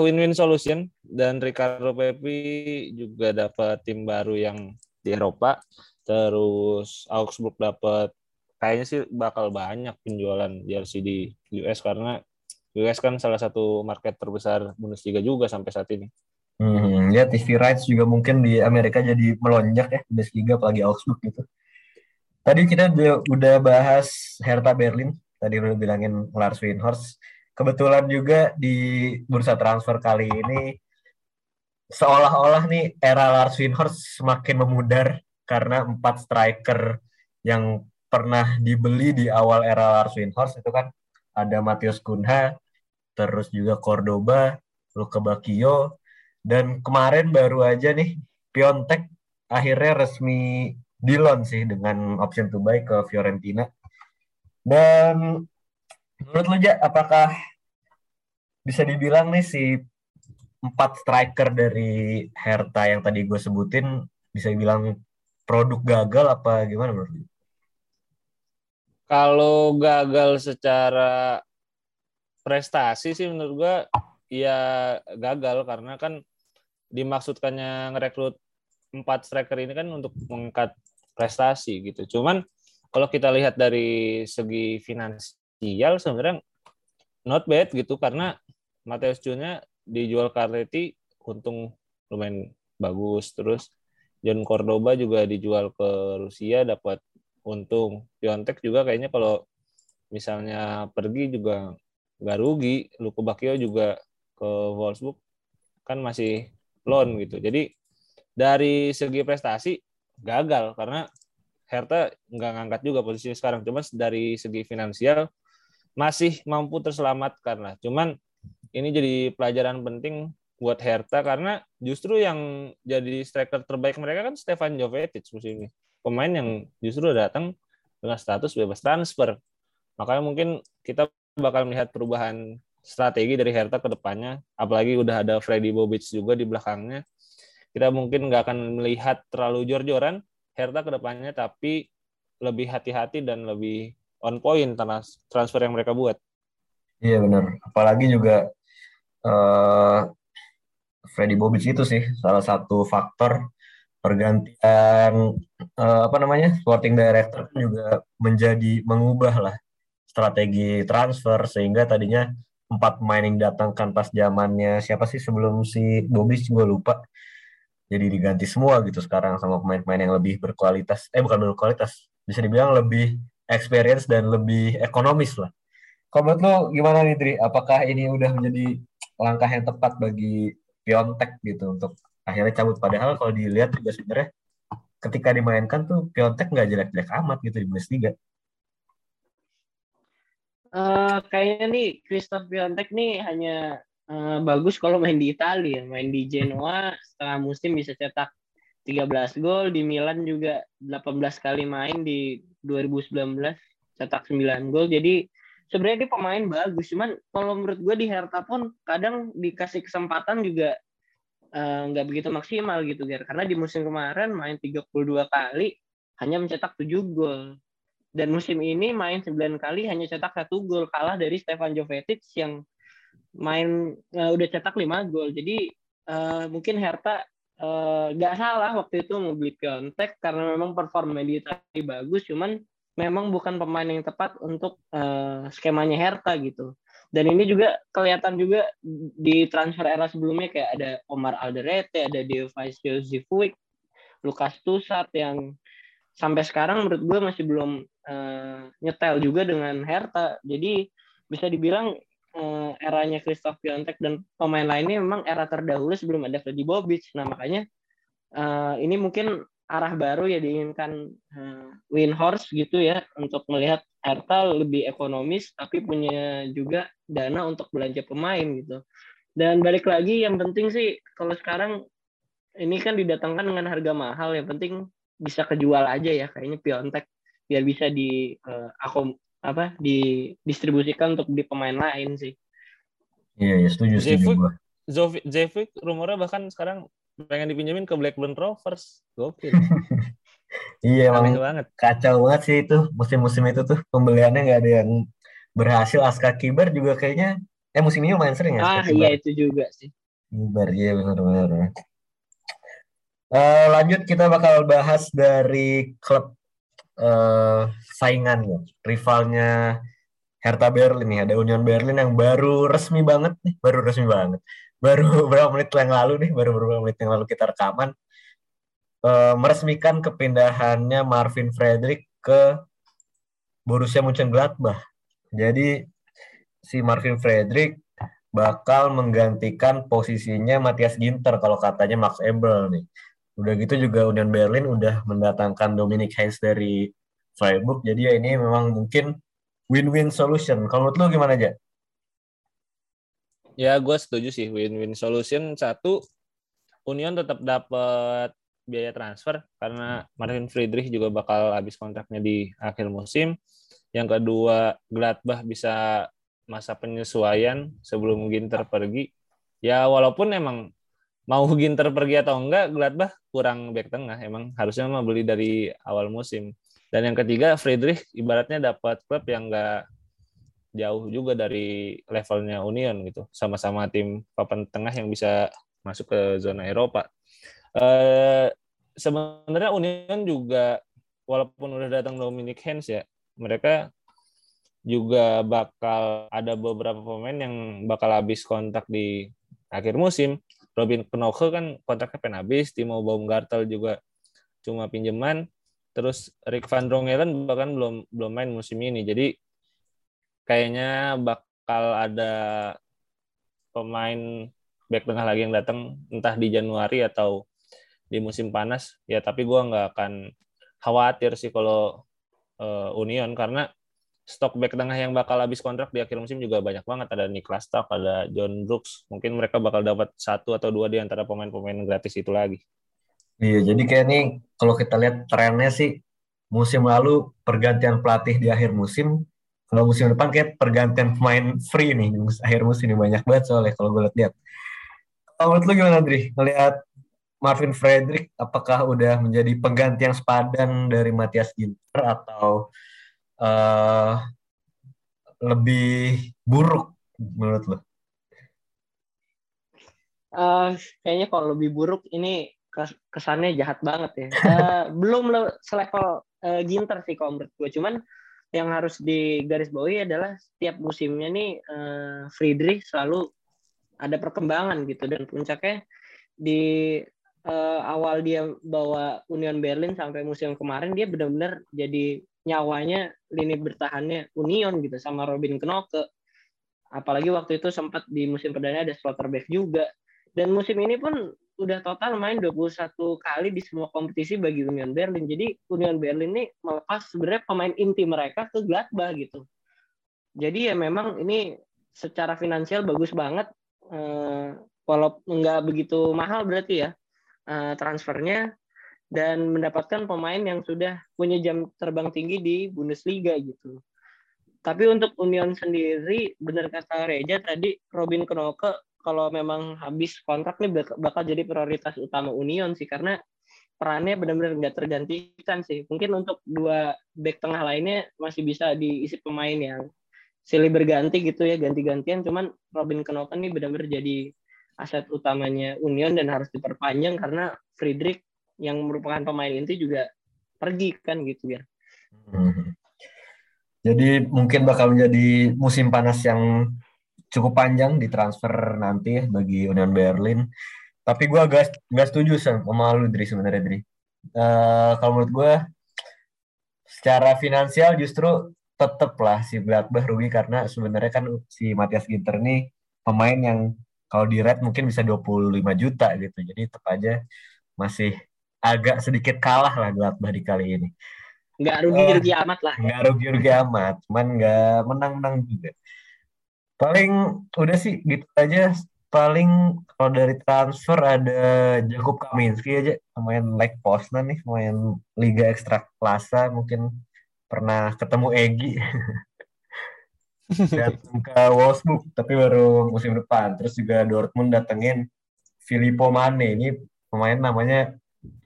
Speaker 2: win-win solution. Dan Ricardo Pepi juga dapat tim baru yang di Eropa. Terus Augsburg dapat kayaknya sih bakal banyak penjualan jersey di US karena US kan salah satu market terbesar Bundesliga juga sampai saat ini.
Speaker 1: Hmm, ya TV rights juga mungkin di Amerika jadi melonjak ya Bundesliga apalagi Augsburg gitu. Tadi kita udah bahas Hertha Berlin, tadi udah bilangin Lars Winhorst. Kebetulan juga di bursa transfer kali ini seolah-olah nih era Lars Winhorst semakin memudar karena empat striker yang pernah dibeli di awal era Lars Winhorst itu kan ada Matius Kunha, terus juga Cordoba, Luka Bakio, dan kemarin baru aja nih Piontek akhirnya resmi di loan sih dengan option to buy ke Fiorentina. Dan menurut lu ja, apakah bisa dibilang nih si empat striker dari Hertha yang tadi gue sebutin bisa dibilang produk gagal apa gimana menurut lu?
Speaker 2: Kalau gagal secara prestasi sih menurut gua ya gagal. Karena kan dimaksudkannya ngerekrut empat striker ini kan untuk mengangkat prestasi gitu. Cuman kalau kita lihat dari segi finansial sebenarnya not bad gitu. Karena Mateus Juna dijual Carletti untung lumayan bagus. Terus John Cordoba juga dijual ke Rusia dapat untung. Piontek juga kayaknya kalau misalnya pergi juga nggak rugi. Luko Bakio juga ke Wolfsburg kan masih loan gitu. Jadi dari segi prestasi gagal karena Hertha nggak ngangkat juga posisinya sekarang. Cuma dari segi finansial masih mampu terselamatkan lah. Cuman ini jadi pelajaran penting buat Hertha karena justru yang jadi striker terbaik mereka kan Stefan Jovetic musim ini pemain yang justru datang dengan status bebas transfer. Makanya mungkin kita bakal melihat perubahan strategi dari Hertha ke depannya. Apalagi udah ada Freddy Bobic juga di belakangnya. Kita mungkin nggak akan melihat terlalu jor-joran Hertha ke depannya, tapi lebih hati-hati dan lebih on point transfer yang mereka buat.
Speaker 1: Iya benar. Apalagi juga uh, Freddy Bobic itu sih salah satu faktor pergantian uh, apa namanya sporting director kan juga menjadi mengubah lah strategi transfer sehingga tadinya empat pemain yang datangkan pas zamannya siapa sih sebelum si Bobby gue lupa. Jadi diganti semua gitu sekarang sama pemain-pemain yang lebih berkualitas. Eh bukan berkualitas bisa dibilang lebih experience dan lebih ekonomis lah. Kalau menurut lo gimana nih Dri apakah ini udah menjadi langkah yang tepat bagi Piontek gitu untuk akhirnya cabut padahal kalau dilihat juga sebenarnya ketika dimainkan tuh Piontek nggak jelek-jelek amat gitu di Bundesliga.
Speaker 3: Uh, kayaknya nih Christoph Piontek nih hanya uh, bagus kalau main di Italia, main di Genoa setengah musim bisa cetak 13 gol di Milan juga 18 kali main di 2019 cetak 9 gol. Jadi sebenarnya dia pemain bagus, cuman kalau menurut gue di Hertha pun kadang dikasih kesempatan juga nggak uh, begitu maksimal gitu Ger. Karena di musim kemarin main 32 kali hanya mencetak 7 gol. Dan musim ini main 9 kali hanya cetak satu gol kalah dari Stefan Jovetic yang main uh, udah cetak 5 gol. Jadi uh, mungkin Hertha nggak uh, salah waktu itu mau beli Piontek karena memang performa di Italia bagus, cuman memang bukan pemain yang tepat untuk uh, skemanya Hertha gitu. Dan ini juga kelihatan juga di transfer era sebelumnya kayak ada Omar Alderete, ada Deovaisio Zivuik, Lukas Tusat yang sampai sekarang menurut gue masih belum uh, nyetel juga dengan Hertha. Jadi bisa dibilang uh, eranya Christoph Piontek dan pemain lainnya memang era terdahulu sebelum ada Freddy Bobic. Nah makanya uh, ini mungkin arah baru ya diinginkan uh, Winhorst gitu ya untuk melihat Hertha lebih ekonomis tapi punya juga dana untuk belanja pemain gitu. Dan balik lagi yang penting sih kalau sekarang ini kan didatangkan dengan harga mahal yang penting bisa kejual aja ya kayaknya Piontek biar bisa di uh, akom apa didistribusikan untuk di pemain lain sih.
Speaker 1: Iya, ya, setuju sih gua.
Speaker 2: Zevik rumornya bahkan sekarang pengen dipinjemin ke Blackburn Rovers. Gokil.
Speaker 1: iya, emang banget. kacau banget sih itu musim-musim itu tuh pembeliannya nggak ada yang berhasil. Aska Kibar juga kayaknya eh musim ini lumayan sering ya.
Speaker 3: Ah iya itu juga sih.
Speaker 1: Kibar iya benar-benar. Uh, lanjut kita bakal bahas dari klub uh, saingan ya, rivalnya Hertha Berlin nih. Ada Union Berlin yang baru resmi banget nih, baru resmi banget. Baru beberapa menit yang lalu nih, baru beberapa menit yang lalu kita rekaman uh, meresmikan kepindahannya Marvin Frederick ke Borussia Mönchengladbach. Jadi si Marvin Frederick bakal menggantikan posisinya Matthias Ginter kalau katanya Max Ebel nih. Udah gitu juga Union Berlin udah mendatangkan Dominic Heinz dari Freiburg. Jadi ya ini memang mungkin win-win solution. Kalau menurut lu gimana aja?
Speaker 2: Ya, gue setuju sih win-win solution. Satu, Union tetap dapat biaya transfer karena Martin Friedrich juga bakal habis kontraknya di akhir musim. Yang kedua, Gladbach bisa masa penyesuaian sebelum Ginter pergi. Ya walaupun emang mau Ginter pergi atau enggak, Gladbach kurang back tengah. Emang harusnya mah beli dari awal musim. Dan yang ketiga, Friedrich ibaratnya dapat klub yang enggak jauh juga dari levelnya Union gitu. Sama-sama tim papan tengah yang bisa masuk ke zona Eropa. Eh, sebenarnya Union juga walaupun udah datang Dominic Hens ya, mereka juga bakal ada beberapa pemain yang bakal habis kontak di akhir musim. Robin Knoche kan kontraknya pengen habis, Timo Baumgartel juga cuma pinjaman, terus Rick Van Drongelen bahkan belum belum main musim ini. Jadi kayaknya bakal ada pemain back tengah lagi yang datang entah di Januari atau di musim panas ya tapi gue nggak akan khawatir sih kalau uh, Union karena stok back tengah yang bakal habis kontrak di akhir musim juga banyak banget. Ada Niklas Stark, ada John Brooks. Mungkin mereka bakal dapat satu atau dua di antara pemain-pemain gratis itu lagi.
Speaker 1: Iya, jadi kayak nih kalau kita lihat trennya sih musim lalu pergantian pelatih di akhir musim. Kalau musim depan kayak pergantian pemain free nih akhir musim ini banyak banget soalnya kalau gue lihat. Kalau menurut lu gimana, Andri? Melihat Marvin Frederick, apakah udah menjadi pengganti yang sepadan dari Matias Ginter atau uh, lebih buruk menurut lo?
Speaker 3: Uh, kayaknya kalau lebih buruk ini kesannya jahat banget ya. Uh, belum selevel uh, Ginter sih kalau menurut gue. Cuman yang harus digarisbawahi adalah setiap musimnya nih uh, Friedrich selalu ada perkembangan gitu dan puncaknya di uh, awal dia bawa Union Berlin sampai musim kemarin dia benar-benar jadi nyawanya lini bertahannya Union gitu sama Robin Knoke. Apalagi waktu itu sempat di musim perdana ada Slotterbeck juga. Dan musim ini pun udah total main 21 kali di semua kompetisi bagi Union Berlin. Jadi Union Berlin ini melepas sebenarnya pemain inti mereka ke Gladbach gitu. Jadi ya memang ini secara finansial bagus banget. Eh, walaupun nggak begitu mahal berarti ya eh, transfernya dan mendapatkan pemain yang sudah punya jam terbang tinggi di Bundesliga gitu. Tapi untuk Union sendiri, benar kata Reja tadi, Robin Knoke kalau memang habis kontrak nih bakal jadi prioritas utama Union sih karena perannya benar-benar nggak tergantikan sih. Mungkin untuk dua back tengah lainnya masih bisa diisi pemain yang silih berganti gitu ya, ganti-gantian. Cuman Robin Knoke nih benar-benar jadi aset utamanya Union dan harus diperpanjang karena Friedrich yang merupakan pemain inti juga pergi kan gitu ya.
Speaker 1: Jadi mungkin bakal menjadi musim panas yang cukup panjang di transfer nanti bagi Union Berlin. Tapi gue agak nggak setuju sama lu Dri sebenarnya Dri. Uh, kalau menurut gue secara finansial justru tetep lah si Gladbach rugi karena sebenarnya kan si Matias Ginter nih pemain yang kalau di red mungkin bisa 25 juta gitu. Jadi tetap aja masih agak sedikit kalah lah Gladbach di kali ini.
Speaker 3: Nggak rugi-rugi uh, amat lah.
Speaker 1: Nggak rugi-rugi amat, cuman nggak menang-menang juga. Paling udah sih gitu aja. Paling kalau dari transfer ada Jakub Kaminski aja, pemain like Poznan nih, pemain Liga Ekstra Klasa mungkin pernah ketemu Egi. datang ke Wolfsburg tapi baru musim depan. Terus juga Dortmund datengin Filippo Mane. Ini pemain namanya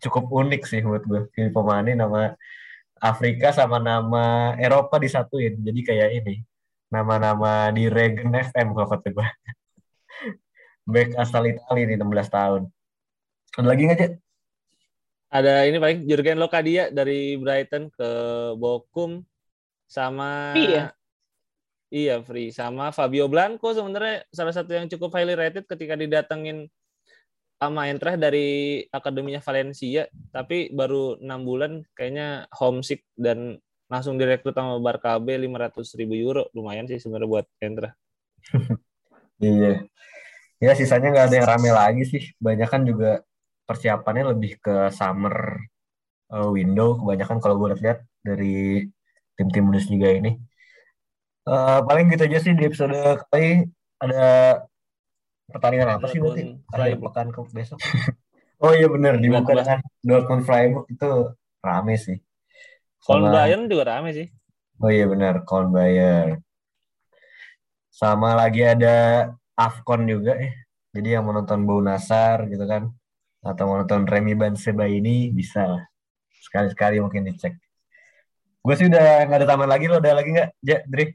Speaker 1: cukup unik sih menurut gue. Filippo Mane nama Afrika sama nama Eropa disatuin. Jadi kayak ini. Nama-nama di Regen FM kalau kata gue. Back asal Italia nih 16 tahun. Ada lagi nggak, Cek?
Speaker 2: Ada ini paling Jurgen Lokadia dari Brighton ke Bokum sama
Speaker 3: Iya.
Speaker 2: Iya, free sama Fabio Blanco sebenarnya salah satu yang cukup highly rated ketika didatengin sama Eintracht dari akademinya Valencia, tapi baru enam bulan kayaknya homesick dan langsung direkrut sama Barca B 500 ribu euro lumayan sih sebenarnya buat Eintracht.
Speaker 1: iya, ya sisanya nggak ada yang rame lagi sih. Banyak kan juga persiapannya lebih ke summer uh, window. Kebanyakan kalau gue lihat dari tim-tim Bundesliga ini Uh, paling gitu aja sih di episode kali ada pertandingan apa sih nanti? Hari pekan ke besok. oh iya benar dibuka dengan Dortmund Freiburg itu rame sih.
Speaker 2: Sama... Bayern juga rame sih.
Speaker 1: Oh iya benar, Koln Bayern. Sama lagi ada Afcon juga ya. Jadi yang menonton Bau Nasar gitu kan atau menonton Remy Banseba ini bisa lah. Sekali-sekali mungkin dicek. Gue sih udah nggak ada tambahan lagi lo, ada lagi nggak, Ja, Dri?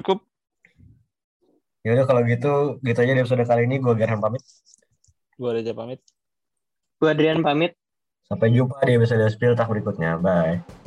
Speaker 2: Cukup.
Speaker 1: Ya udah kalau gitu, gitu aja di episode kali ini. Gue Gerhan pamit.
Speaker 2: Gue Reja pamit.
Speaker 3: Gue Adrian pamit.
Speaker 1: Sampai jumpa di episode Spill Tak berikutnya. Bye.